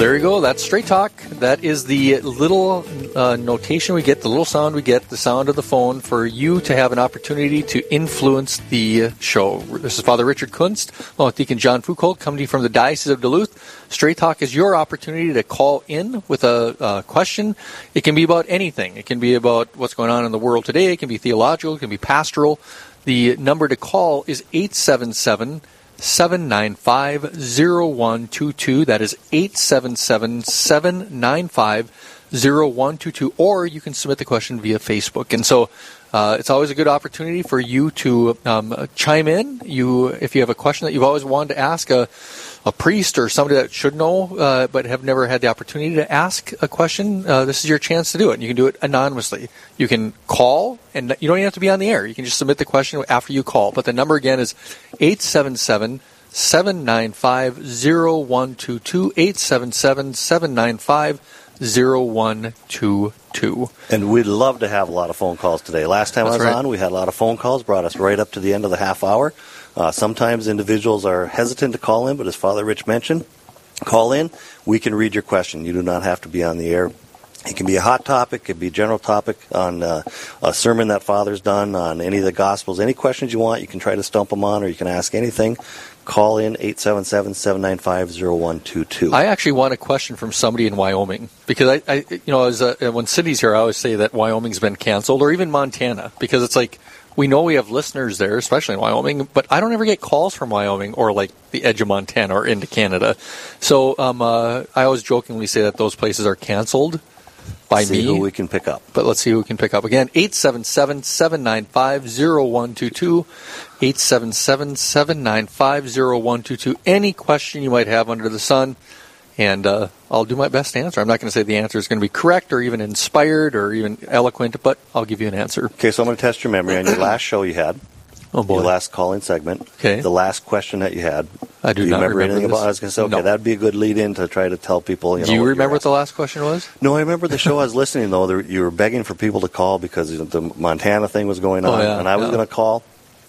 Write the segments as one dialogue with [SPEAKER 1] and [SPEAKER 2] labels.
[SPEAKER 1] There you go. That's straight talk. That is the little uh, notation we get, the little sound we get, the sound of the phone for you to have an opportunity to influence the show. This is Father Richard Kunst, along with Deacon John Foucault, coming to you from the Diocese of Duluth. Straight talk is your opportunity to call in with a, a question. It can be about anything. It can be about what's going on in the world today. It can be theological. It can be pastoral. The number to call is 877- 795 0122. That is 877 795 0122. Or you can submit the question via Facebook. And so uh, it's always a good opportunity for you to um, chime in. You, if you have a question that you've always wanted to ask a, a priest or somebody that should know uh, but have never had the opportunity to ask a question, uh, this is your chance to do it. And you can do it anonymously. You can call, and you don't even have to be on the air. You can just submit the question after you call. But the number again is 877 795 0122. 877 795 0122.
[SPEAKER 2] And we'd love to have a lot of phone calls today. Last time
[SPEAKER 1] That's
[SPEAKER 2] I was
[SPEAKER 1] right.
[SPEAKER 2] on, we had a lot of phone calls, brought us right up to the end of the half hour. Uh, sometimes individuals are hesitant to call in, but as Father Rich mentioned, call in. We can read your question. You do not have to be on the air. It can be a hot topic, it can be a general topic on uh, a sermon that Father's done, on any of the Gospels. Any questions you want, you can try to stump them on, or you can ask anything. Call in 877 795 0122.
[SPEAKER 1] I actually want a question from somebody in Wyoming because I, I you know, as a, when Cindy's here, I always say that Wyoming's been canceled, or even Montana, because it's like we know we have listeners there, especially in Wyoming, but I don't ever get calls from Wyoming or like the edge of Montana or into Canada. So um, uh, I always jokingly say that those places are canceled by
[SPEAKER 2] See
[SPEAKER 1] me.
[SPEAKER 2] who we can pick up.
[SPEAKER 1] But let's see who we can pick up. Again, 877 795 0122. 877 795 0122. Any question you might have under the sun, and uh, I'll do my best to answer. I'm not going to say the answer is going to be correct or even inspired or even eloquent, but I'll give you an answer.
[SPEAKER 2] Okay, so I'm going to test your memory on your last show you had.
[SPEAKER 1] Oh, boy.
[SPEAKER 2] Your last call-in segment.
[SPEAKER 1] Okay.
[SPEAKER 2] The last question that you had.
[SPEAKER 1] I do
[SPEAKER 2] you
[SPEAKER 1] not
[SPEAKER 2] remember,
[SPEAKER 1] remember
[SPEAKER 2] anything
[SPEAKER 1] this.
[SPEAKER 2] about? it? I was going to say, okay,
[SPEAKER 1] No.
[SPEAKER 2] that'd be a good lead-in to try to tell people. You know,
[SPEAKER 1] do you
[SPEAKER 2] what
[SPEAKER 1] remember what the last question was?
[SPEAKER 2] No, I remember the show I was listening though. There, you were begging for people to call because the Montana thing was going
[SPEAKER 1] Oh,
[SPEAKER 2] on,
[SPEAKER 1] yeah,
[SPEAKER 2] and I was
[SPEAKER 1] yeah.
[SPEAKER 2] going to call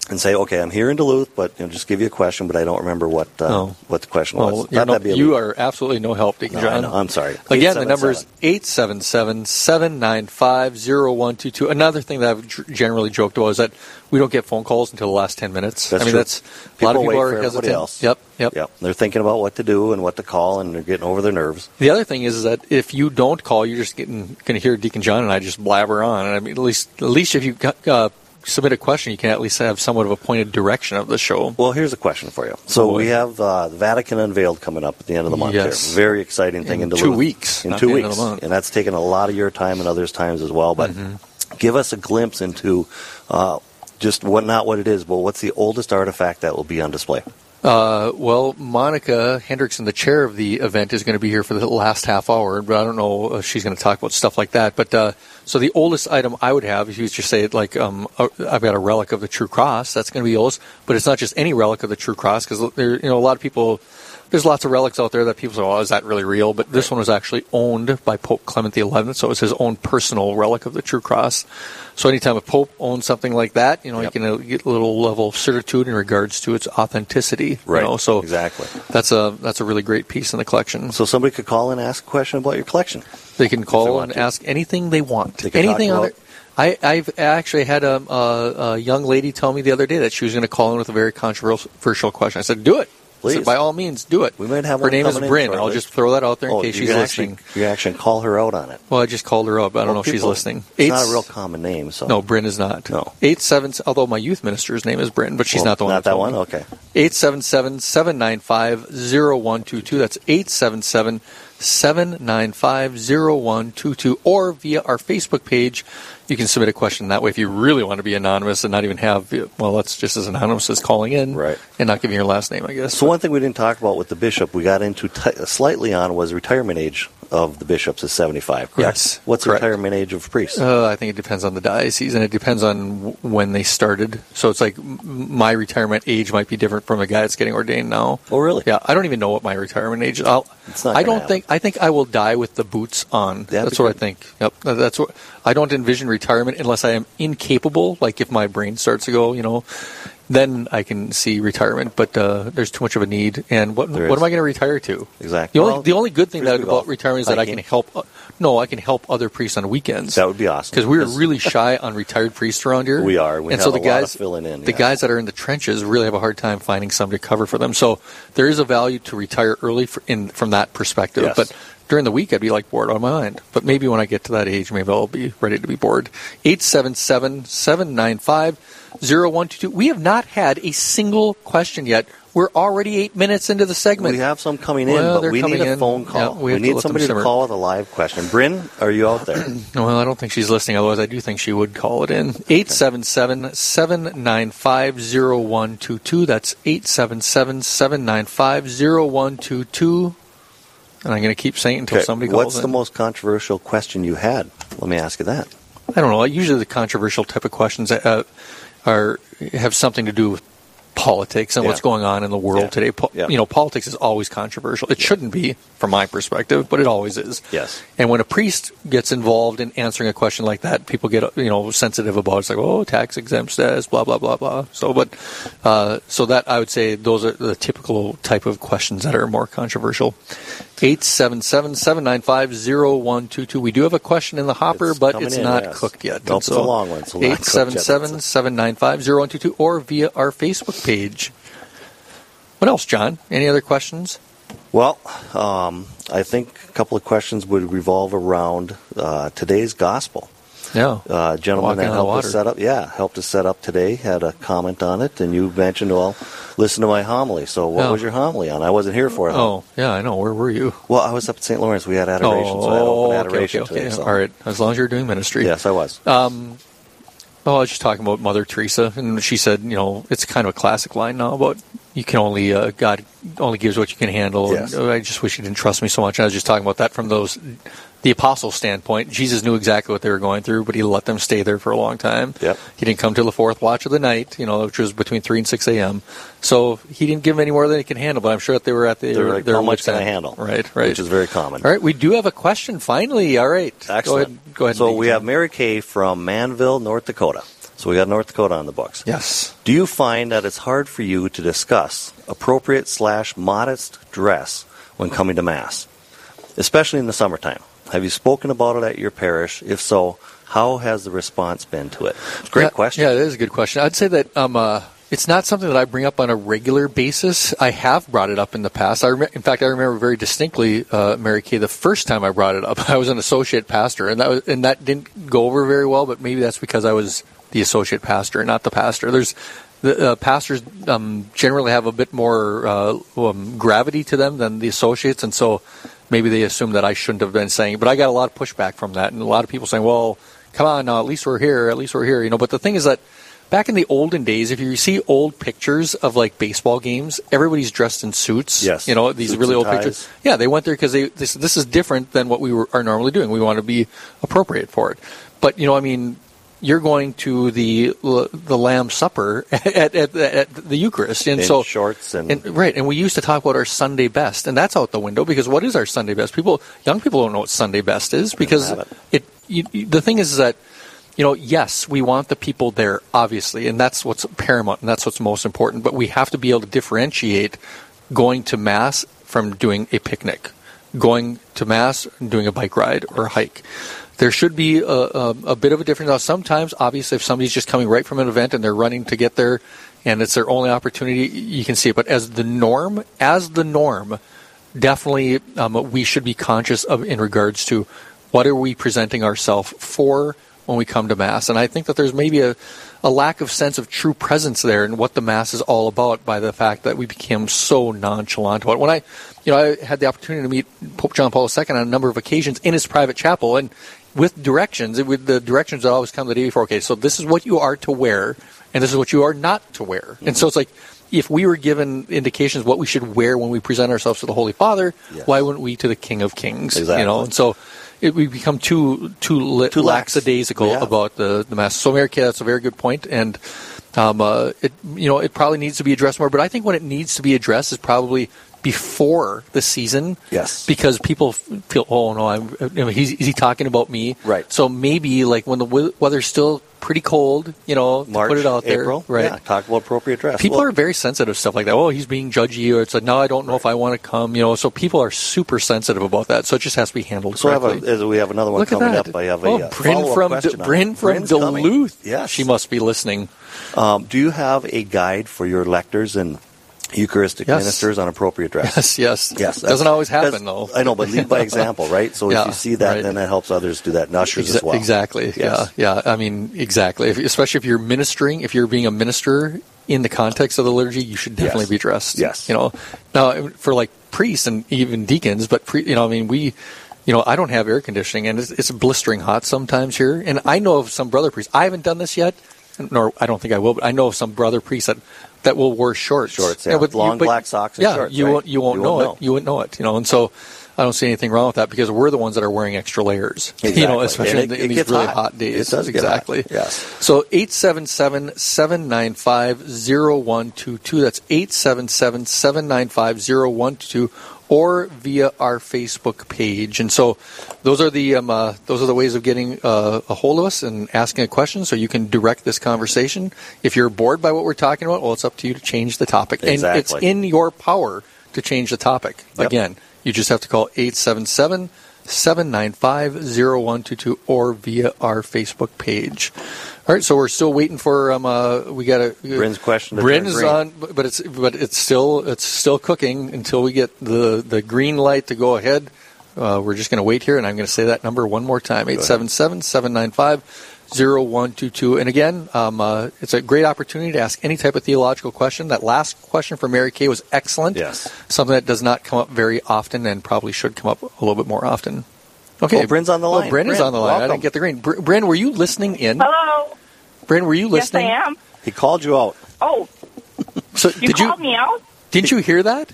[SPEAKER 2] and say, "Okay, I'm here in Duluth, but you know, just give you a question, but I don't remember what uh, what the question was."
[SPEAKER 1] no, you
[SPEAKER 2] lead.
[SPEAKER 1] are absolutely no help, Deacon
[SPEAKER 2] No,
[SPEAKER 1] John.
[SPEAKER 2] I'm sorry.
[SPEAKER 1] Again, the number is
[SPEAKER 2] 877.
[SPEAKER 1] 877 795 0122. Another thing that I've generally joked about is that we don't get phone calls until the last 10 minutes.
[SPEAKER 2] That's
[SPEAKER 1] I mean,
[SPEAKER 2] true.
[SPEAKER 1] that's a lot of
[SPEAKER 2] People
[SPEAKER 1] people are hesitant.
[SPEAKER 2] else.
[SPEAKER 1] Yep, yep.
[SPEAKER 2] Yep, they're thinking about what to do and what to call, and they're getting over their nerves.
[SPEAKER 1] The other thing is, is that if you don't call, you're just getting going to hear Deacon John and I just blabber on. And I mean, at least, at least if you got, uh, submit a question, you can at least have somewhat of a pointed direction of the show.
[SPEAKER 2] Well, here's a question for you. So we have uh, the Vatican unveiled coming up at the end of the month.
[SPEAKER 1] Yes.
[SPEAKER 2] Here. Very exciting thing
[SPEAKER 1] In
[SPEAKER 2] in,
[SPEAKER 1] two
[SPEAKER 2] Duluth.
[SPEAKER 1] weeks,
[SPEAKER 2] In two weeks,
[SPEAKER 1] of the month.
[SPEAKER 2] and that's taken a lot of your time and others' times as well. But
[SPEAKER 1] Mm-hmm.
[SPEAKER 2] give us a glimpse into uh, just what not what it is, but what's the oldest artifact that will be on display?
[SPEAKER 1] Uh, well, Monica Hendrickson, the chair of the event, is going to be here for the last half hour, but I don't know if she's going to talk about stuff like that. But uh, so the oldest item I would have, if you just say it like um, I've got a relic of the True Cross, that's going to be oldest. But it's not just any relic of the True Cross because there, you know, a lot of people. There's lots of relics out there that people say, "Oh, is that really real?" But this one was actually owned by Pope Clement XI, so it was his own personal relic of the True Cross. So anytime a pope owns something like that, you know,
[SPEAKER 2] Yep.
[SPEAKER 1] you can uh, get a little level of certitude in regards to its authenticity.
[SPEAKER 2] Right.
[SPEAKER 1] You know? So
[SPEAKER 2] Exactly.
[SPEAKER 1] That's a that's a really great piece in the collection.
[SPEAKER 2] So somebody could call and ask a question about your collection.
[SPEAKER 1] They can call
[SPEAKER 2] want
[SPEAKER 1] and
[SPEAKER 2] to.
[SPEAKER 1] ask anything they want.
[SPEAKER 2] They
[SPEAKER 1] anything on. I, I've actually had a, a, a young lady tell me the other day that she was going to call in with a very controversial question. I said, "Do it."
[SPEAKER 2] Please.
[SPEAKER 1] by all means, do it.
[SPEAKER 2] We might have
[SPEAKER 1] Her
[SPEAKER 2] one
[SPEAKER 1] name is Bryn. I'll just throw that out there in
[SPEAKER 2] oh,
[SPEAKER 1] case she's listening.
[SPEAKER 2] actually you actually call her out on it.
[SPEAKER 1] Well, I just called her up. I don't
[SPEAKER 2] Well,
[SPEAKER 1] know if she's listening.
[SPEAKER 2] It's not a real common name, so
[SPEAKER 1] No, Bryn is not.
[SPEAKER 2] No.
[SPEAKER 1] Eight seven. Although my youth minister's name is Bryn, but she's
[SPEAKER 2] Well,
[SPEAKER 1] not the one.
[SPEAKER 2] Not
[SPEAKER 1] that
[SPEAKER 2] one.
[SPEAKER 1] me.
[SPEAKER 2] Okay.
[SPEAKER 1] 877-795-0122. That's 877-795-0122. Or via our Facebook page, you can submit a question that way if you really want to be anonymous and not even have, well, that's just as anonymous as calling in
[SPEAKER 2] Right.
[SPEAKER 1] and not giving your last name, I guess.
[SPEAKER 2] So one thing we didn't talk about with the bishop, we got into t- slightly on was retirement age of the bishops is 75, correct?
[SPEAKER 1] Yes,
[SPEAKER 2] What's
[SPEAKER 1] correct.
[SPEAKER 2] the retirement age of priests?
[SPEAKER 1] Uh, I think it depends on the diocese, and it depends on w- when they started. So it's like m- my retirement age might be different from a guy that's getting ordained now.
[SPEAKER 2] Oh, really?
[SPEAKER 1] Yeah, I don't even know what my retirement age is. I'll,
[SPEAKER 2] It's not
[SPEAKER 1] I don't
[SPEAKER 2] happen.
[SPEAKER 1] think. I think I will die with the boots on.
[SPEAKER 2] That'd
[SPEAKER 1] that's what I think. Yep, that's what I don't envision retirement unless I am incapable. Like if my brain starts to go, you know, then I can see retirement. But uh, there's too much of a need. And what
[SPEAKER 2] There
[SPEAKER 1] what
[SPEAKER 2] is.
[SPEAKER 1] am I going to retire to?
[SPEAKER 2] Exactly.
[SPEAKER 1] The only
[SPEAKER 2] Well,
[SPEAKER 1] the only good thing that about retirement is that I can
[SPEAKER 2] hiking.
[SPEAKER 1] help. uh, No, I can help other priests on weekends.
[SPEAKER 2] That would be awesome.
[SPEAKER 1] Because we're really shy on retired priests around here.
[SPEAKER 2] We are. We
[SPEAKER 1] and
[SPEAKER 2] have
[SPEAKER 1] so
[SPEAKER 2] a
[SPEAKER 1] the
[SPEAKER 2] lot
[SPEAKER 1] guys
[SPEAKER 2] of filling in,
[SPEAKER 1] The
[SPEAKER 2] yes.
[SPEAKER 1] guys that are in the trenches really have a hard time finding somebody to cover for them. So there is a value to retire early for, in from that perspective.
[SPEAKER 2] Yes.
[SPEAKER 1] But during the week, I'd be like bored on my mind. But maybe when I get to that age, maybe I'll be ready to be bored. 877 795 0122. We have not had a single question yet. We're already eight minutes into the segment.
[SPEAKER 2] We have some coming in,
[SPEAKER 1] Well,
[SPEAKER 2] but we need a
[SPEAKER 1] in.
[SPEAKER 2] phone call.
[SPEAKER 1] Yeah, we
[SPEAKER 2] we need somebody to call with a live question. Bryn, are you out there?
[SPEAKER 1] Well, I don't think she's listening. Otherwise, I do think she would call it in. 877 795 0122. That's 877 795 0122. And I'm going to keep saying it until
[SPEAKER 2] Okay,
[SPEAKER 1] somebody calls
[SPEAKER 2] What's
[SPEAKER 1] in.
[SPEAKER 2] the most controversial question you had? Let me ask you that.
[SPEAKER 1] I don't know. Usually, the controversial type of questions uh, are have something to do with politics and
[SPEAKER 2] Yeah.
[SPEAKER 1] what's going on in the world
[SPEAKER 2] Yeah.
[SPEAKER 1] today. Po-
[SPEAKER 2] Yeah.
[SPEAKER 1] You know, politics is always controversial. It shouldn't be, from my perspective, but it always is.
[SPEAKER 2] Yes.
[SPEAKER 1] And when a priest gets involved in answering a question like that, people get you know sensitive about. It. It's like, oh, tax exempt says blah blah blah blah. So, but uh, so that I would say those are the typical type of questions that are more controversial. 877-795-0122. We do have a question in the hopper,
[SPEAKER 2] It's
[SPEAKER 1] but it's
[SPEAKER 2] in,
[SPEAKER 1] not
[SPEAKER 2] yes.
[SPEAKER 1] cooked yet.
[SPEAKER 2] Nope,
[SPEAKER 1] And
[SPEAKER 2] it's a long one, so not cooked yet.
[SPEAKER 1] 877-795-0122 or via our Facebook page. What else, John? Any other questions?
[SPEAKER 2] Well, um, I think a couple of questions would revolve around uh, today's gospel.
[SPEAKER 1] Yeah.
[SPEAKER 2] Uh, gentleman
[SPEAKER 1] Walking
[SPEAKER 2] that helped us set up, yeah, helped us set up today had a comment on it, and you mentioned, well, listen to my homily. So, what
[SPEAKER 1] Oh.
[SPEAKER 2] was your homily on? I wasn't here for it.
[SPEAKER 1] Oh, yeah, I know. Where were you?
[SPEAKER 2] Well, I was up at St. Lawrence. We had adoration, so I had
[SPEAKER 1] oh,
[SPEAKER 2] open
[SPEAKER 1] okay,
[SPEAKER 2] adoration
[SPEAKER 1] okay, okay.
[SPEAKER 2] today. So.
[SPEAKER 1] All right. As long as you're doing ministry.
[SPEAKER 2] Yes, I was.
[SPEAKER 1] Um, well, I was just talking about Mother Teresa, and she said, you know, it's kind of a classic line now about you can only uh, God only gives what you can handle.
[SPEAKER 2] Yes.
[SPEAKER 1] And, I just wish you didn't trust me so much. And I was just talking about that from those the apostles' standpoint. Jesus knew exactly what they were going through, but he let them stay there for a long time.
[SPEAKER 2] Yep.
[SPEAKER 1] He didn't come till the fourth watch of the night, you know, which was between three and six a.m. So he didn't give them any more than they could handle. But I'm sure that they were at the
[SPEAKER 2] They're like, how much can I handle?
[SPEAKER 1] Right, right.
[SPEAKER 2] Which is very common.
[SPEAKER 1] All right, we do have a question finally. All right,
[SPEAKER 2] Excellent.
[SPEAKER 1] Go ahead. Go ahead.
[SPEAKER 2] So we have Mary Kay from Manvel, North Dakota. So we got North Dakota on the books.
[SPEAKER 1] yes.
[SPEAKER 2] Do you find that it's hard for you to discuss appropriate slash modest dress when coming to Mass, especially in the summertime? Have you spoken about it at your parish? If so, how has the response been to it? Great
[SPEAKER 1] yeah,
[SPEAKER 2] question.
[SPEAKER 1] Yeah, it is a good question. I'd say that um, uh, it's not something that I bring up on a regular basis. I have brought it up in the past. I rem- in fact, I remember very distinctly, uh, Mary Kay, the first time I brought it up. I was an associate pastor, and that was, and that didn't go over very well. But maybe that's because I was the associate pastor, and not the pastor. There's the uh, pastors um, generally have a bit more uh, um, gravity to them than the associates, and so maybe they assume that I shouldn't have been saying. it. But I got a lot of pushback from that, and a lot of people saying, "Well, come on, now at least we're here. At least we're here." You know. But the thing is that back in the olden days, if you see old pictures of like baseball games, everybody's dressed in suits.
[SPEAKER 2] Yes.
[SPEAKER 1] You know these
[SPEAKER 2] Suits
[SPEAKER 1] really old
[SPEAKER 2] ties.
[SPEAKER 1] pictures. Yeah, they went there because they this this is different than what we were, are normally doing. We want to be appropriate for it. But you know, I mean, you're going to the the Lamb Supper at, at, at the Eucharist, and
[SPEAKER 2] In
[SPEAKER 1] so
[SPEAKER 2] shorts and-
[SPEAKER 1] and right, and we used to talk about our Sunday best, and that's out the window because what is our Sunday best? People, young people don't know what Sunday best is because
[SPEAKER 2] it.
[SPEAKER 1] it. You, the thing is that you know, yes, we want the people there, obviously, and that's what's paramount, and that's what's most important. But we have to be able to differentiate going to mass from doing a picnic, going to mass and doing a bike ride or a hike. There should be a, a, a bit of a difference. Now, sometimes, obviously, if somebody's just coming right from an event and they're running to get there, and it's their only opportunity, you can see it. But as the norm, as the norm, definitely um, we should be conscious of in regards to what are we presenting ourselves for when we come to mass and i think that there's maybe a, a lack of sense of true presence there and what the mass is all about by the fact that we became so nonchalant about it when i you know i had the opportunity to meet pope john paul ii on a number of occasions in his private chapel and with directions it would the directions would always come the day before okay so this is what you are to wear and this is what you are not to wear and so it's like if we were given indications what we should wear when we present ourselves to the Holy Father,
[SPEAKER 2] Yes.
[SPEAKER 1] why wouldn't we to the King of Kings?
[SPEAKER 2] Exactly.
[SPEAKER 1] You know, and so it, we become too too, li-
[SPEAKER 2] Too
[SPEAKER 1] lackadaisical
[SPEAKER 2] Yeah.
[SPEAKER 1] about the the mass. So, Mary Kay, that's a very good point, and um, uh, it you know it probably needs to be addressed more. But I think when it needs to be addressed is probably before the season.
[SPEAKER 2] Yes.
[SPEAKER 1] Because people feel, oh no, I'm, you know, he's, is he talking about me?
[SPEAKER 2] Right.
[SPEAKER 1] So maybe like when the we- weather's still pretty cold, you know,
[SPEAKER 2] March,
[SPEAKER 1] put it out there,
[SPEAKER 2] April,
[SPEAKER 1] right?
[SPEAKER 2] Yeah, talk about appropriate dress.
[SPEAKER 1] People
[SPEAKER 2] Well,
[SPEAKER 1] are very sensitive to stuff like that. Oh, he's being judgy, or it's like, no, I don't know if I want to come. You know, so people are super sensitive about that. So it just has to be handled
[SPEAKER 2] So I have a, we have another one
[SPEAKER 1] Look
[SPEAKER 2] coming up. I have a
[SPEAKER 1] oh,
[SPEAKER 2] uh,
[SPEAKER 1] Bryn from
[SPEAKER 2] on
[SPEAKER 1] Bryn from
[SPEAKER 2] Bryn's coming.
[SPEAKER 1] Duluth.
[SPEAKER 2] Yes,
[SPEAKER 1] she must be listening.
[SPEAKER 2] Um, do you have a guide for your lectors and Eucharistic
[SPEAKER 1] Yes.
[SPEAKER 2] ministers on appropriate dress?
[SPEAKER 1] Yes, yes,
[SPEAKER 2] Yes,
[SPEAKER 1] Doesn't always happen though.
[SPEAKER 2] I know, but lead by example, right? So
[SPEAKER 1] Yeah,
[SPEAKER 2] if you see that,
[SPEAKER 1] right.
[SPEAKER 2] then that helps others do that, and ushers as well.
[SPEAKER 1] Exactly.
[SPEAKER 2] Yes.
[SPEAKER 1] Yeah. Yeah. I mean, exactly. If, especially if you're ministering, if you're being a minister in the context of the liturgy, you should definitely
[SPEAKER 2] Yes.
[SPEAKER 1] be dressed.
[SPEAKER 2] Yes.
[SPEAKER 1] You know, now for like priests and even deacons, but pre, you know, I mean, we, you know, I don't have air conditioning, and it's, it's blistering hot sometimes here. And I know of some brother priests. I haven't done this yet, nor I don't think I will. But I know of some brother priests that that will wear shorts,
[SPEAKER 2] Shorts, yeah.
[SPEAKER 1] but
[SPEAKER 2] Long black socks and
[SPEAKER 1] yeah,
[SPEAKER 2] shorts,
[SPEAKER 1] you
[SPEAKER 2] right?
[SPEAKER 1] won't you won't
[SPEAKER 2] You
[SPEAKER 1] know
[SPEAKER 2] won't
[SPEAKER 1] it.
[SPEAKER 2] know.
[SPEAKER 1] You wouldn't know it. You know, and so. I don't see anything wrong with that because we're the ones that are wearing extra layers. You know, especially
[SPEAKER 2] it-
[SPEAKER 1] in
[SPEAKER 2] it
[SPEAKER 1] these really
[SPEAKER 2] hot.
[SPEAKER 1] hot, days.
[SPEAKER 2] It does get hot.
[SPEAKER 1] exactly.
[SPEAKER 2] Yes.
[SPEAKER 1] So 877-795-0122. That's 877-795-0122 or via our Facebook page. And so those are the um, uh, those are the ways of getting uh, a hold of us and asking a question so you can direct this conversation. If you're bored by what we're talking about, well, it's up to you to change the topic. And it's in your power to change the topic.
[SPEAKER 2] Yep.
[SPEAKER 1] Again, you just have to call 877 795 0122 or via our Facebook page. All right, so we're still waiting for um uh we got a
[SPEAKER 2] Bryn's question
[SPEAKER 1] Bryn is on but it's but it's still it's still cooking until we get the the green light to go ahead. Uh, we're just going to wait here and I'm going to say that number one more time. 877 795 0122. And again, um, uh, it's a great opportunity to ask any type of theological question. That last question from Mary Kay was excellent.
[SPEAKER 2] Yes.
[SPEAKER 1] Something that does not come up very often and probably should come up a little bit more often. Okay.
[SPEAKER 2] Oh, Bryn's on the
[SPEAKER 1] Oh,
[SPEAKER 2] line.
[SPEAKER 1] Bryn is on the line. I didn't get the green. Br- Bryn, were you listening in?
[SPEAKER 3] Hello.
[SPEAKER 1] Bryn, were you listening?
[SPEAKER 3] Yes, I am.
[SPEAKER 2] He called you out.
[SPEAKER 3] Oh,
[SPEAKER 1] So
[SPEAKER 3] you
[SPEAKER 1] did
[SPEAKER 3] called
[SPEAKER 1] you
[SPEAKER 3] me out?
[SPEAKER 1] didn't you hear that?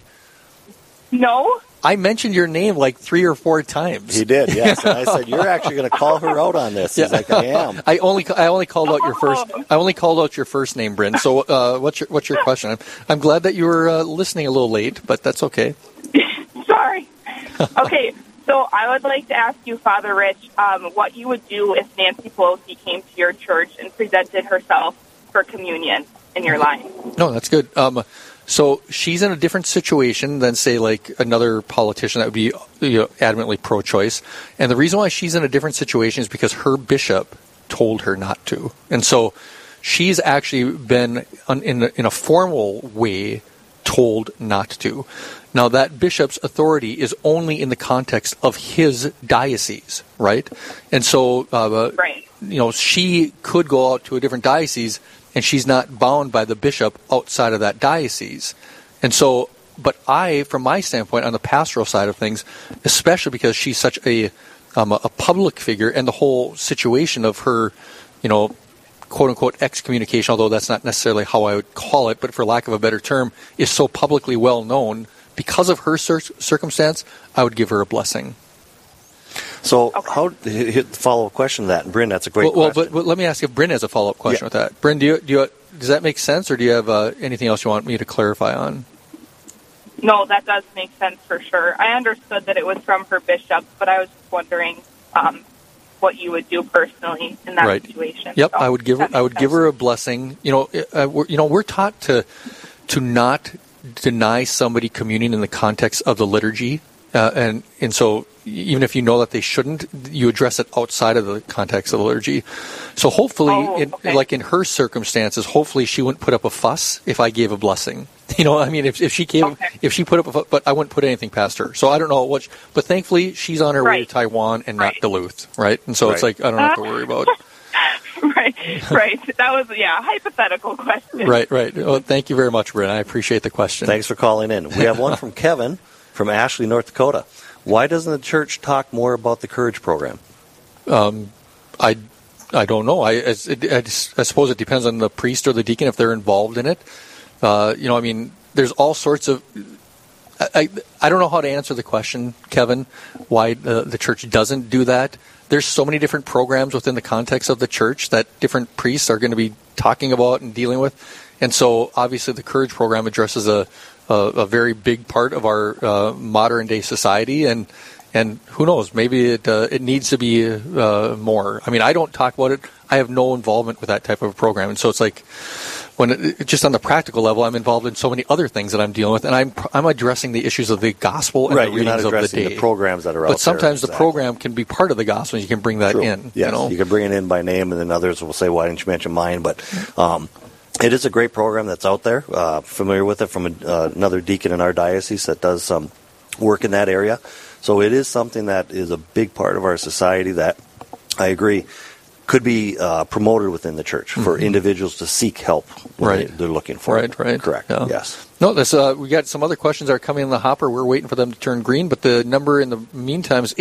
[SPEAKER 3] No.
[SPEAKER 1] I mentioned your name like three or four times.
[SPEAKER 2] He did, yes. And I said, "You're actually going to call her out on this." He's like, "I am."
[SPEAKER 1] I only I only called out your first I only called out your first name, Bryn. So uh, what's your what's your question? I'm, I'm glad that you were uh, listening a little late, but that's okay.
[SPEAKER 3] Sorry. okay, so I would like to ask you, Father Rich, um, what you would do if Nancy Pelosi came to your church and presented herself for communion in your line.
[SPEAKER 1] No, that's good. Um, so she's in a different situation than, say, like another politician that would be you know, adamantly pro-choice. And the reason why she's in a different situation is because her bishop told her not to. And so she's actually been in, a, in a formal way told not to. Now, that bishop's authority is only in the context of his diocese, right? And so, uh,
[SPEAKER 3] Right.
[SPEAKER 1] you know, she could go out to a different diocese and she's not bound by the bishop outside of that diocese. And so, but I, from my standpoint, on the pastoral side of things, especially because she's such a, um, a public figure and the whole situation of her, you know, quote unquote excommunication, although that's not necessarily how I would call it, but for lack of a better term, is so publicly well known. Because of her cir- circumstance, I would give her a blessing.
[SPEAKER 2] So,
[SPEAKER 3] Okay.
[SPEAKER 2] how hit hit the follow up question to that? And Bryn, that's a great
[SPEAKER 1] well, well, but, but let me ask if Bryn has a follow up question
[SPEAKER 2] Yeah.
[SPEAKER 1] with that. Bryn, do you, do you, does that make sense, or do you have uh, anything else you want me to clarify on?
[SPEAKER 3] No, that does make sense for sure. I understood that it was from her bishop, but I was just wondering um, what you would do personally in that
[SPEAKER 1] Right.
[SPEAKER 3] situation.
[SPEAKER 1] Yep,
[SPEAKER 3] So
[SPEAKER 1] I would give her, I
[SPEAKER 3] makes
[SPEAKER 1] would give her a blessing. You know, uh, we're, you know, we're taught to to not deny somebody communion in the context of the liturgy, uh, and and so even if you know that they shouldn't, you address it outside of the context of the liturgy. So hopefully,
[SPEAKER 3] Oh,
[SPEAKER 1] in,
[SPEAKER 3] okay.
[SPEAKER 1] like in her circumstances, hopefully she wouldn't put up a fuss if I gave a blessing. You know, I mean, if, if she gave,
[SPEAKER 3] Okay.
[SPEAKER 1] if she put up a fuss, but I wouldn't put anything past her. So I don't know what, she- but thankfully she's on her way to Taiwan and not
[SPEAKER 3] Right.
[SPEAKER 1] Duluth, right? And so it's like I don't have to worry about.
[SPEAKER 3] right, right. That was yeah, hypothetical question.
[SPEAKER 1] Right, right. Well, thank you very much, Bryn. I appreciate the question.
[SPEAKER 2] Thanks for calling in. We have one from Kevin from Ashley, North Dakota. Why doesn't the church talk more about the Courage program?
[SPEAKER 1] I, I don't know. I, I, I suppose it depends on the priest or the deacon if they're involved in it. Uh, you know, I mean, there's all sorts of. I, I, I don't know how to answer the question, Kevin, why the, the church doesn't do that. There's so many different programs within the context of the church that different priests are going to be talking about and dealing with. And so, obviously, the Courage program addresses a, a, a very big part of our uh, modern day society. And and who knows? Maybe it uh, it needs to be uh, more. I mean, I don't talk about it. I have no involvement with that type of program, and so it's like when it, just on the practical level, I'm involved in so many other things that I'm dealing with, and I'm I'm addressing the issues of the gospel and
[SPEAKER 2] right,
[SPEAKER 1] the
[SPEAKER 2] you're not
[SPEAKER 1] readings of the day.
[SPEAKER 2] the programs that are out
[SPEAKER 1] but sometimes
[SPEAKER 2] there.
[SPEAKER 1] the program can be part of the gospel. and You can bring that
[SPEAKER 2] True.
[SPEAKER 1] in.
[SPEAKER 2] Yes,
[SPEAKER 1] you know,
[SPEAKER 2] can bring it in by name, and then others will say, "Why didn't you mention mine?" But um, it is a great program that's out there. Uh, familiar with it from a, uh, another deacon in our diocese that does some work in that area. So it is something that is a big part of our society that I agree could be uh, promoted within the church for individuals to seek help when
[SPEAKER 1] Right.
[SPEAKER 2] they, they're looking for
[SPEAKER 1] Right,
[SPEAKER 2] it.
[SPEAKER 1] right.
[SPEAKER 2] Correct.
[SPEAKER 1] Yeah.
[SPEAKER 2] Yes.
[SPEAKER 1] No, that's, uh, we got some other questions that are coming in the hopper. We're waiting for them to turn green, but the number in the meantime is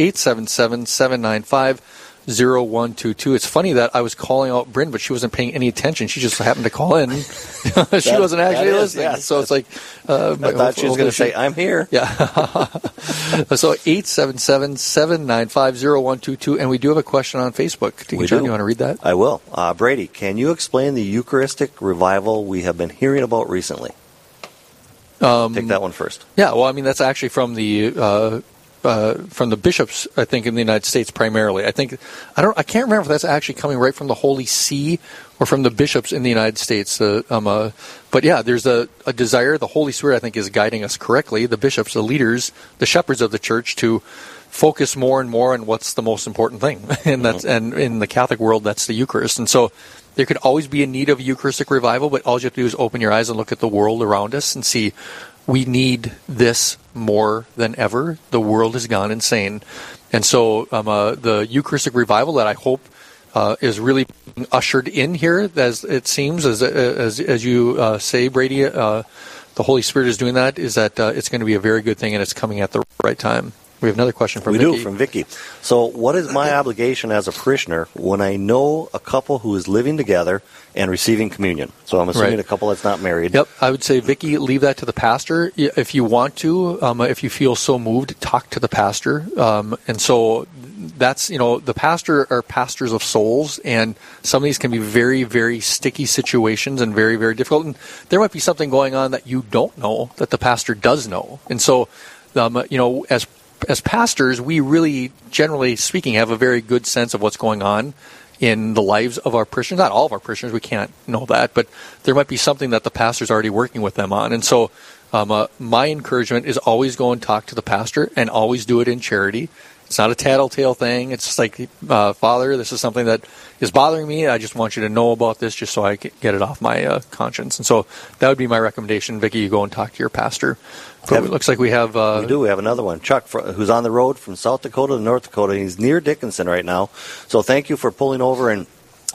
[SPEAKER 1] 877-795-0122. It's funny that I was calling out Bryn, but she wasn't paying any attention. She just happened to call in. she wasn't actually
[SPEAKER 2] that is,
[SPEAKER 1] listening.
[SPEAKER 2] yes.
[SPEAKER 1] So it's like... Uh,
[SPEAKER 2] I thought she was going to say, "I'm here."
[SPEAKER 1] Yeah. so 877-795-0122, and we do have a question on Facebook. John,
[SPEAKER 2] do.
[SPEAKER 1] you want to read that?
[SPEAKER 2] I will. Uh, Brady, can you explain the Eucharistic revival we have been hearing about recently?
[SPEAKER 1] Um,
[SPEAKER 2] Take that one first.
[SPEAKER 1] Yeah, well, I mean that's actually from the uh, uh, from the bishops, I think, in the United States primarily. I think I don't, I can't remember if that's actually coming right from the Holy See or from the bishops in the United States. Uh, um, uh, but yeah, there's a, a desire. The Holy Spirit, I think, is guiding us correctly. The bishops, the leaders, the shepherds of the church, to focus more and more on what's the most important thing, and that's and in the Catholic world, that's the Eucharist. And so there could always be a need of Eucharistic revival, but all you have to do is open your eyes and look at the world around us and see we need this more than ever. The world has gone insane, and so um, uh, the Eucharistic revival that I hope uh, is really ushered in here, as it seems, as as, as you uh, say, Brady. Uh, the Holy Spirit is doing that. Is that uh, it's going to be a very good thing, and it's coming at the right time. We have another question from
[SPEAKER 2] we
[SPEAKER 1] Vicky.
[SPEAKER 2] do from Vicky. So, what is my obligation as a parishioner when I know a couple who is living together and receiving communion? So, I'm assuming
[SPEAKER 1] Right.
[SPEAKER 2] a couple that's not married.
[SPEAKER 1] Yep, I would say, Vicky, leave that to the pastor. If you want to, um, if you feel so moved, talk to the pastor. Um, and so that's, you know, the pastor are pastors of souls, and some of these can be very, very sticky situations and very, very difficult. And there might be something going on that you don't know that the pastor does know. And so, um, you know, as as pastors, we really, generally speaking, have a very good sense of what's going on in the lives of our parishioners. Not all of our parishioners, we can't know that, but there might be something that the pastor's already working with them on. And so, um, uh, my encouragement is always go and talk to the pastor and always do it in charity. It's not a tattletale thing. It's just like, uh, Father, this is something that is bothering me. I just want you to know about this just so I get it off my uh, conscience. And so that would be my recommendation, Vicki. You go and talk to your pastor.
[SPEAKER 2] Have-
[SPEAKER 1] it looks like we have. Uh,
[SPEAKER 2] We do. We have another one. Chuck, fr- who's on the road from South Dakota to North Dakota. He's near Dickinson right now. So thank you for pulling over and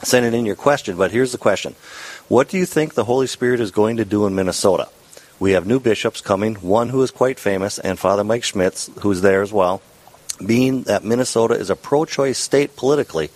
[SPEAKER 2] sending in your question. But here's the question What do you think the Holy Spirit is going to do in Minnesota? We have new bishops coming, one who is quite famous, and Father Mike Schmitz, who's there as well. Being that Minnesota is a pro choice state politically,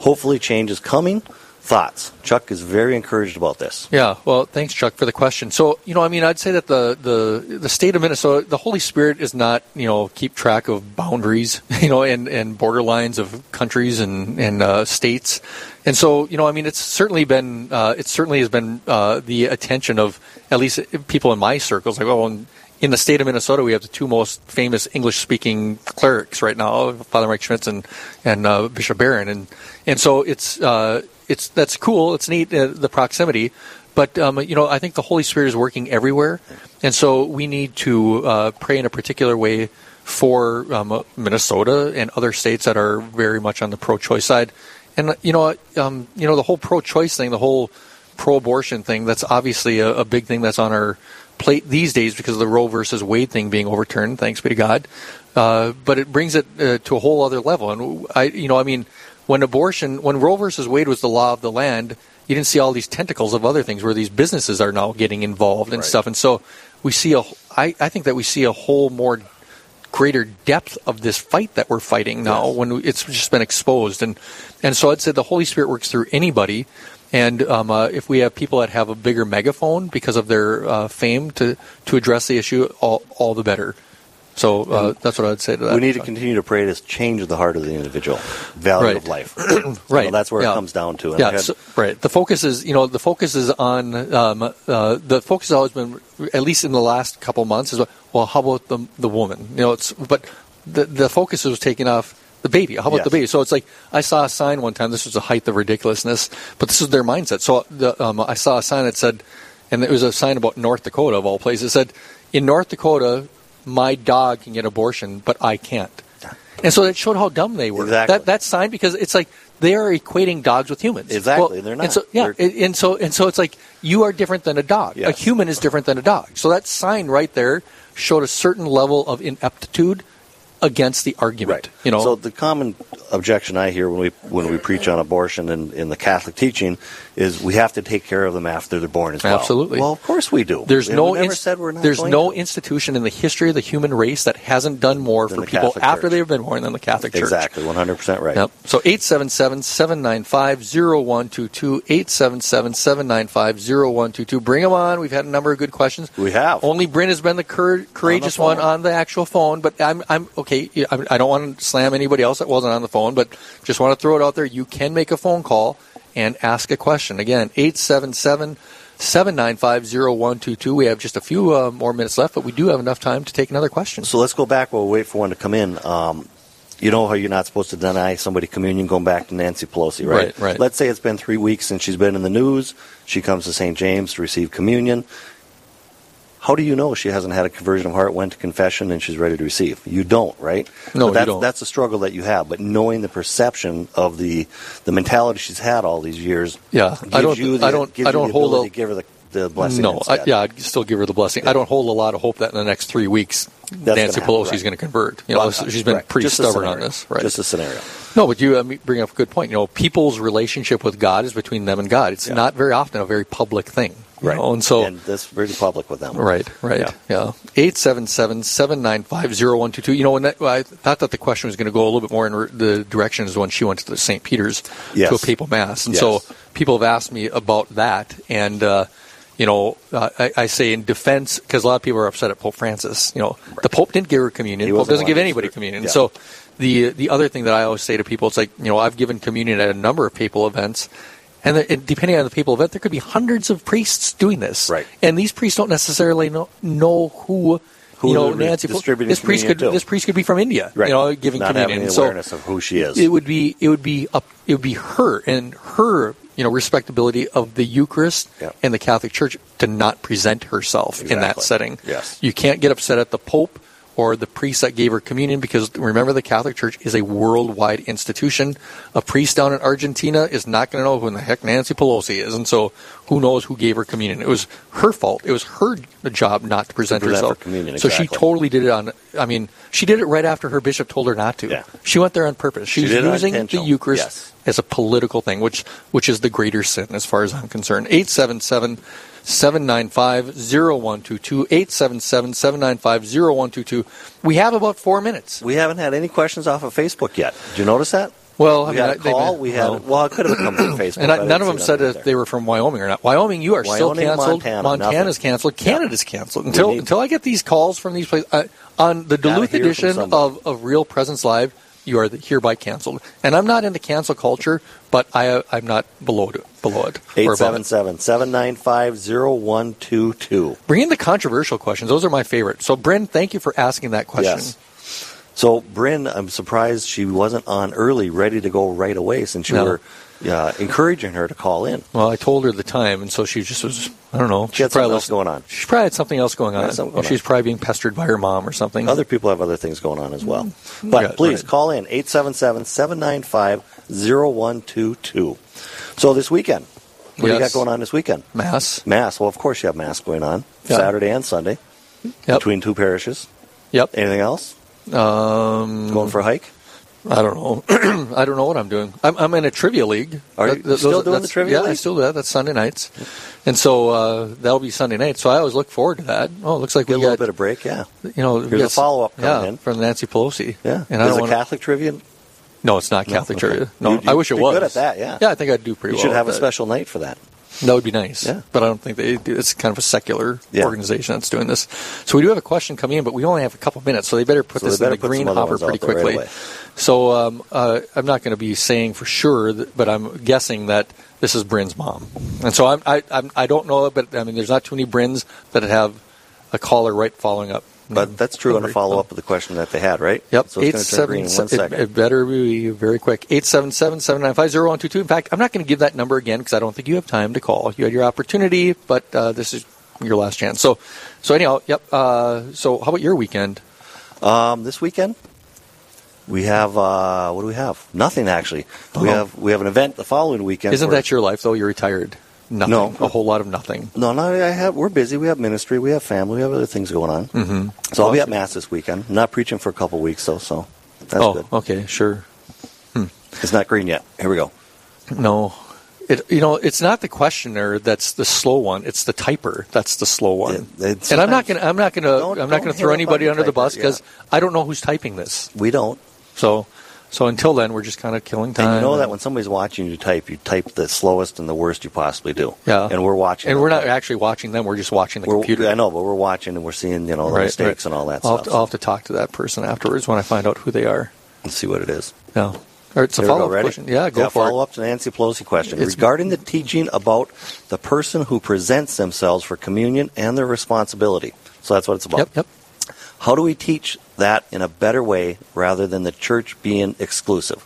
[SPEAKER 2] hopefully change is coming. Thoughts? Chuck is very encouraged about this.
[SPEAKER 1] Yeah, well, thanks, Chuck, for the question. So, you know, I mean, I'd say that the, the, the state of Minnesota, the Holy Spirit is not, you know, keep track of boundaries, you know, and, and borderlines of countries and, and uh, states. And so, you know, I mean, it's certainly been, uh, it certainly has been uh, the attention of at least people in my circles, like, oh, in, in the state of Minnesota, we have the two most famous English-speaking clerics right now, Father Mike Schmitz and, and uh, Bishop Barron. And, and so it's, uh, it's, that's cool. It's neat, uh, the proximity. But um, you know, I think the Holy Spirit is working everywhere, and so we need to uh, pray in a particular way for um, Minnesota and other states that are very much on the pro-choice side. And you know, um, you know, the whole pro-choice thing, the whole pro-abortion thing, that's obviously a, a big thing that's on our plate these days because of the Roe versus Wade thing being overturned. Thanks be to God. Uh, but it brings it uh, to a whole other level. And I, you know, I mean, when abortion, when Roe versus Wade was the law of the land, you didn't see all these tentacles of other things where these businesses are now getting involved and
[SPEAKER 2] Right.
[SPEAKER 1] stuff. And so we see a, I, I think that we see a whole more greater depth of this fight that we're fighting now
[SPEAKER 2] Yes.
[SPEAKER 1] when it's just been exposed. And and so I'd say the Holy Spirit works through anybody. And um, uh, if we have people that have a bigger megaphone because of their uh, fame to, to address the issue, all, all the better. So uh, that's what I'd say to that.
[SPEAKER 2] We need to continue to pray to change the heart of the individual, value
[SPEAKER 1] Right.
[SPEAKER 2] of life.
[SPEAKER 1] Right.
[SPEAKER 2] So that's where
[SPEAKER 1] Yeah.
[SPEAKER 2] it comes down to. And
[SPEAKER 1] yeah,
[SPEAKER 2] had-
[SPEAKER 1] so- right. The focus is, you know, the focus is on um, uh, the focus has always been, at least in the last couple months, is well, how about the the woman? You know, it's but the the focus was taken off the baby. How about
[SPEAKER 2] Yes.
[SPEAKER 1] the baby? So it's like I saw a sign one time. This was the height of ridiculousness, but this is their mindset. So the, um, I saw a sign that said, and it was a sign about North Dakota of all places. It said, in North Dakota, my dog can get abortion, but I can't. And so it showed how dumb they were.
[SPEAKER 2] Exactly.
[SPEAKER 1] That that sign because it's like they are equating dogs with humans.
[SPEAKER 2] Exactly, they're not.
[SPEAKER 1] And so yeah,
[SPEAKER 2] They're-
[SPEAKER 1] and- and so and so it's like you are different than a dog. A human is different than a dog. So that sign right there showed a certain level of ineptitude against the argument. You know.
[SPEAKER 2] So the common objection I hear when we when we preach on abortion in, in the Catholic teaching is we have to take care of them after they're born as well.
[SPEAKER 1] Absolutely.
[SPEAKER 2] Well, of course we do.
[SPEAKER 1] There's
[SPEAKER 2] We
[SPEAKER 1] no
[SPEAKER 2] never
[SPEAKER 1] inst-
[SPEAKER 2] said we're not
[SPEAKER 1] there's no
[SPEAKER 2] to.
[SPEAKER 1] institution in the history of the human race that hasn't done more
[SPEAKER 2] Than
[SPEAKER 1] for people
[SPEAKER 2] Catholic
[SPEAKER 1] after
[SPEAKER 2] Church.
[SPEAKER 1] they've been born than the Catholic Church.
[SPEAKER 2] exactly 100 percent right.
[SPEAKER 1] Yep. So 877-795-0122, 877-795-0122. Bring them on. We've had a number of good questions.
[SPEAKER 2] We have.
[SPEAKER 1] Only Bryn has been the cour- courageous
[SPEAKER 2] phone.
[SPEAKER 1] one on the actual phone, but I'm, I'm okay. I don't want to slam anybody else that wasn't on the phone, but just want to throw it out there. You can make a phone call and ask a question. Again, 877 795 0122. We have just a few uh, more minutes left, but we do have enough time to take another question.
[SPEAKER 2] So let's go back while we wait for one to come in. Um, you know how you're not supposed to deny somebody communion going back to Nancy Pelosi, right?
[SPEAKER 1] Right, right.
[SPEAKER 2] Let's say it's been three weeks since she's been in the news. She comes to St. James to receive communion. How do you know she hasn't had a conversion of heart, went to confession, and she's ready to receive? You don't, right?
[SPEAKER 1] No,
[SPEAKER 2] But
[SPEAKER 1] you
[SPEAKER 2] that's,
[SPEAKER 1] don't.
[SPEAKER 2] That's a struggle that you have. But knowing the perception of the the mentality she's had all these years,
[SPEAKER 1] Yeah,
[SPEAKER 2] gives
[SPEAKER 1] I don't-
[SPEAKER 2] you the,
[SPEAKER 1] I don't- I don't hold
[SPEAKER 2] to give her the, the blessing.
[SPEAKER 1] No, I, yeah, I'd still give her the blessing. I don't hold a lot of hope that in the next three weeks
[SPEAKER 2] That's
[SPEAKER 1] Nancy Pelosi is going to convert. You know, she's uh, been
[SPEAKER 2] right.
[SPEAKER 1] pretty
[SPEAKER 2] Just
[SPEAKER 1] stubborn on this, right?
[SPEAKER 2] Just a scenario.
[SPEAKER 1] no, but you bring up a good point. You know, people's relationship with God is between them and God. It's
[SPEAKER 2] Yeah.
[SPEAKER 1] not very often a very public thing,
[SPEAKER 2] Right.
[SPEAKER 1] know, and so.
[SPEAKER 2] and that's pretty public with them.
[SPEAKER 1] Right, right,
[SPEAKER 2] Yeah.
[SPEAKER 1] yeah. Eight seven seven seven nine five zero one two two. You know, when that, I thought that the question was going to go a little bit more in the direction as when she went to the St. Peter's
[SPEAKER 2] Yes.
[SPEAKER 1] to a papal mass, and
[SPEAKER 2] Yes.
[SPEAKER 1] so people have asked me about that, and uh, you know, uh, I, I say in defense because a lot of people are upset at Pope Francis. You know, the Pope didn't give her communion.
[SPEAKER 2] He
[SPEAKER 1] Pope doesn't give anybody
[SPEAKER 2] serve.
[SPEAKER 1] communion.
[SPEAKER 2] Yeah.
[SPEAKER 1] So the the other thing that I always say to people, it's like you know, I've given communion at a number of papal events. And, depending on the papal event, there could be hundreds of priests doing this.
[SPEAKER 2] Right.
[SPEAKER 1] And these priests don't necessarily know, know who,
[SPEAKER 2] Who
[SPEAKER 1] you know, Nancy.
[SPEAKER 2] distributing
[SPEAKER 1] this priest could
[SPEAKER 2] to.
[SPEAKER 1] this priest could be from India,
[SPEAKER 2] Right.
[SPEAKER 1] you know, giving
[SPEAKER 2] Not
[SPEAKER 1] communion.
[SPEAKER 2] having any
[SPEAKER 1] so
[SPEAKER 2] awareness of who she is.
[SPEAKER 1] it would be it would be up it would be her and her you know respectability of the Eucharist
[SPEAKER 2] Yeah.
[SPEAKER 1] and the Catholic Church to not present herself in that setting.
[SPEAKER 2] Yes.
[SPEAKER 1] you can't get upset at the Pope or the priest that gave her communion because remember the Catholic Church is a worldwide institution. A priest down in Argentina is not going to know who in the heck Nancy Pelosi is, and so who knows who gave her communion? It was her fault. It was her job not to present, herself.
[SPEAKER 2] communion,
[SPEAKER 1] So she totally did it on. I mean, she did it right after her bishop told her not to.
[SPEAKER 2] Yeah.
[SPEAKER 1] She went there on purpose. She,
[SPEAKER 2] She
[SPEAKER 1] was using the. Eucharist
[SPEAKER 2] Yes.
[SPEAKER 1] As a political thing, which which is the greater sin as far as I'm concerned. 877 795 0122. 877 795 0122. We have about four minutes.
[SPEAKER 2] We haven't had any questions off of Facebook yet. Did you notice that?
[SPEAKER 1] Well, I
[SPEAKER 2] we
[SPEAKER 1] mean,
[SPEAKER 2] had
[SPEAKER 1] I-
[SPEAKER 2] a call. we had
[SPEAKER 1] well-
[SPEAKER 2] well, it could have come from Facebook.
[SPEAKER 1] And I,
[SPEAKER 2] I
[SPEAKER 1] none of them said if they were from Wyoming or not. Wyoming, you are still
[SPEAKER 2] Wyoming,
[SPEAKER 1] canceled.
[SPEAKER 2] Montana,
[SPEAKER 1] Montana's
[SPEAKER 2] nothing.
[SPEAKER 1] canceled.
[SPEAKER 2] Yeah.
[SPEAKER 1] Canada's canceled. Until until I get these calls from these places uh, on the Duluth edition of, of Real Presence Live, you are hereby canceled. And I'm not into cancel culture, but I I'm not below it. Below it.
[SPEAKER 2] 877-795-0122.
[SPEAKER 1] Bring in the controversial questions. Those are my favorite. So, Bryn, thank you for asking that question.
[SPEAKER 2] Yes. So, Bryn, I'm surprised she wasn't on early, ready to go right away since you
[SPEAKER 1] No.
[SPEAKER 2] were uh, encouraging her to call in.
[SPEAKER 1] Well, I told her the time, and so she just was, I don't know.
[SPEAKER 2] She had something else going on.
[SPEAKER 1] She probably had something else going on.
[SPEAKER 2] Going
[SPEAKER 1] she's
[SPEAKER 2] on.
[SPEAKER 1] probably being pestered by her mom or something.
[SPEAKER 2] Other people have other things going on as well. But
[SPEAKER 1] Yeah,
[SPEAKER 2] please
[SPEAKER 1] right.
[SPEAKER 2] call in 877-795-0122. So this weekend, what do you got going on this weekend?
[SPEAKER 1] Mass.
[SPEAKER 2] Mass. Well, of course you have Mass going on
[SPEAKER 1] Yeah.
[SPEAKER 2] Saturday and Sunday
[SPEAKER 1] Yep.
[SPEAKER 2] between two parishes.
[SPEAKER 1] Yep.
[SPEAKER 2] Anything else?
[SPEAKER 1] Um,
[SPEAKER 2] Going for a hike?
[SPEAKER 1] I don't know. I don't know what I'm doing. I'm, I'm in a trivia league.
[SPEAKER 2] Are you
[SPEAKER 1] Th-
[SPEAKER 2] still doing the trivia
[SPEAKER 1] Yeah, I still do that. That's Sunday nights, and so uh, that'll be Sunday night. So I always look forward to that. Oh, it looks like we
[SPEAKER 2] Get a little bit of break, yeah.
[SPEAKER 1] you know we
[SPEAKER 2] Here's a follow-up coming
[SPEAKER 1] yeah,
[SPEAKER 2] in.
[SPEAKER 1] from Nancy Pelosi.
[SPEAKER 2] Yeah.
[SPEAKER 1] and I
[SPEAKER 2] Is
[SPEAKER 1] don't
[SPEAKER 2] it
[SPEAKER 1] want
[SPEAKER 2] Catholic trivia?
[SPEAKER 1] No, it's not Catholic
[SPEAKER 2] okay.
[SPEAKER 1] trivia. No,
[SPEAKER 2] You'd-
[SPEAKER 1] I wish it was
[SPEAKER 2] good at that, yeah.
[SPEAKER 1] Yeah, I think I'd do pretty
[SPEAKER 2] You
[SPEAKER 1] well.
[SPEAKER 2] should have a
[SPEAKER 1] that.
[SPEAKER 2] special night for that.
[SPEAKER 1] That would be nice.
[SPEAKER 2] Yeah.
[SPEAKER 1] But I don't think they do. It's kind of a secular
[SPEAKER 2] Yeah.
[SPEAKER 1] organization that's doing this. So we do have a question coming in, but we only have a couple minutes, so they better put
[SPEAKER 2] So
[SPEAKER 1] this
[SPEAKER 2] they
[SPEAKER 1] in the green hopper pretty
[SPEAKER 2] there right
[SPEAKER 1] quickly. so um, uh, I'm not going to be saying for sure, that, but I'm guessing that this is Bryn's mom. And so I'm, I, I'm, I don't know, but I mean, there's not too many Bryns that have a caller right following up.
[SPEAKER 2] But that's true on a follow up of the question that they had, right?
[SPEAKER 1] Yep,
[SPEAKER 2] So it's going to turn green in one
[SPEAKER 1] it, it better be very quick. 877-795-0122. In fact, I'm not going to give that number again because I don't think you have time to call. You had your opportunity, but uh, this is your last chance. So, so anyhow, yep. Uh, so, how about your weekend?
[SPEAKER 2] Um, this weekend, we have uh, what do we have? Nothing actually. We
[SPEAKER 1] Oh.
[SPEAKER 2] have we have an event the following weekend.
[SPEAKER 1] Isn't that your life though? You're retired. Nothing.
[SPEAKER 2] No.
[SPEAKER 1] a whole lot of nothing.
[SPEAKER 2] No, no. I have. We're busy. We have ministry. We have family. We have other things going on.
[SPEAKER 1] Mm-hmm.
[SPEAKER 2] So I'll be at mass this weekend. I'm not preaching for a couple weeks though, so that's
[SPEAKER 1] oh,
[SPEAKER 2] good.
[SPEAKER 1] okay, sure.
[SPEAKER 2] It's not green yet. Here we go.
[SPEAKER 1] No. It, you know, it's not the questioner that's the slow one. It's the typer that's the slow one.
[SPEAKER 2] It-
[SPEAKER 1] and I'm not going. to I'm not going to. I'm not going to throw anybody
[SPEAKER 2] the
[SPEAKER 1] under the
[SPEAKER 2] typer,
[SPEAKER 1] bus because
[SPEAKER 2] yeah.
[SPEAKER 1] I don't know who's typing this.
[SPEAKER 2] We don't.
[SPEAKER 1] So, so until then, we're just kind of killing time.
[SPEAKER 2] And you know that when somebody's watching you type, you type the slowest and the worst you possibly do.
[SPEAKER 1] Yeah.
[SPEAKER 2] And we're watching.
[SPEAKER 1] and we're not actually watching them. We're just watching the
[SPEAKER 2] We're-
[SPEAKER 1] computer.
[SPEAKER 2] I know, but we're watching and we're seeing, you know, the
[SPEAKER 1] Right,
[SPEAKER 2] mistakes
[SPEAKER 1] right.
[SPEAKER 2] and all that
[SPEAKER 1] I'll
[SPEAKER 2] stuff.
[SPEAKER 1] have, to, I'll have to talk to that person afterwards when I find out who they are.
[SPEAKER 2] Let's see what it is.
[SPEAKER 1] Yeah. All right, so
[SPEAKER 2] Here we go.
[SPEAKER 1] follow up question. Yeah, go for
[SPEAKER 2] follow
[SPEAKER 1] it.
[SPEAKER 2] up to Nancy Pelosi question
[SPEAKER 1] It's-
[SPEAKER 2] regarding the teaching about the person who presents themselves for communion and their responsibility. So that's what it's about.
[SPEAKER 1] Yep, yep.
[SPEAKER 2] How do we teach that in a better way rather than the church being exclusive?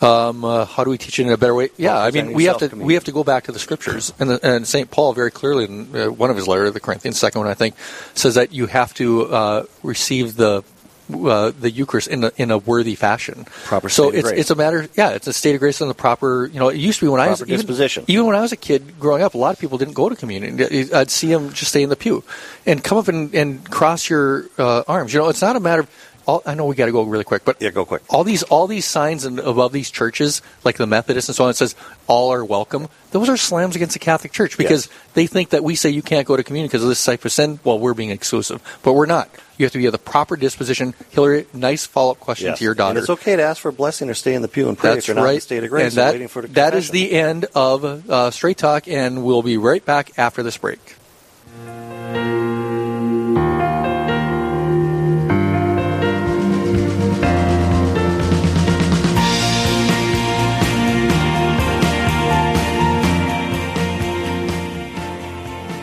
[SPEAKER 1] Um, uh, how do we teach it in a better way? Yeah, I mean, we have to we have to go back to the scriptures, and, the, and Saint Paul very clearly in uh, one of his letters, the Corinthians, second one I think, says that you have to uh, receive the uh, the Eucharist in a, in a worthy fashion.
[SPEAKER 2] Proper
[SPEAKER 1] So
[SPEAKER 2] of
[SPEAKER 1] it's it's a matter, yeah, it's a state of grace and the proper. You know, it used to be when I was
[SPEAKER 2] Proper
[SPEAKER 1] even,
[SPEAKER 2] disposition.
[SPEAKER 1] even when I was a kid growing up, a lot of people didn't go to communion. I'd see them just stay in the pew and come up and, and cross your uh, arms. You know, it's not a matter of. All, I know we got to go really quick, but
[SPEAKER 2] Yeah, go quick.
[SPEAKER 1] all these all these signs in, above these churches, like the Methodist and so on, it says all are welcome. Those are slams against the Catholic Church because they think that we say you can't go to communion because of this type of sin. Well, we're being exclusive, but we're not. You have to be of the proper disposition. Hillary, nice follow up question
[SPEAKER 2] Yes.
[SPEAKER 1] to your daughter.
[SPEAKER 2] And it's okay to ask for a blessing or stay in the pew and pray
[SPEAKER 1] That's
[SPEAKER 2] if you're not in the state of grace
[SPEAKER 1] and that,
[SPEAKER 2] waiting for the
[SPEAKER 1] that is the end of uh, Straight Talk, and we'll be right back after this break.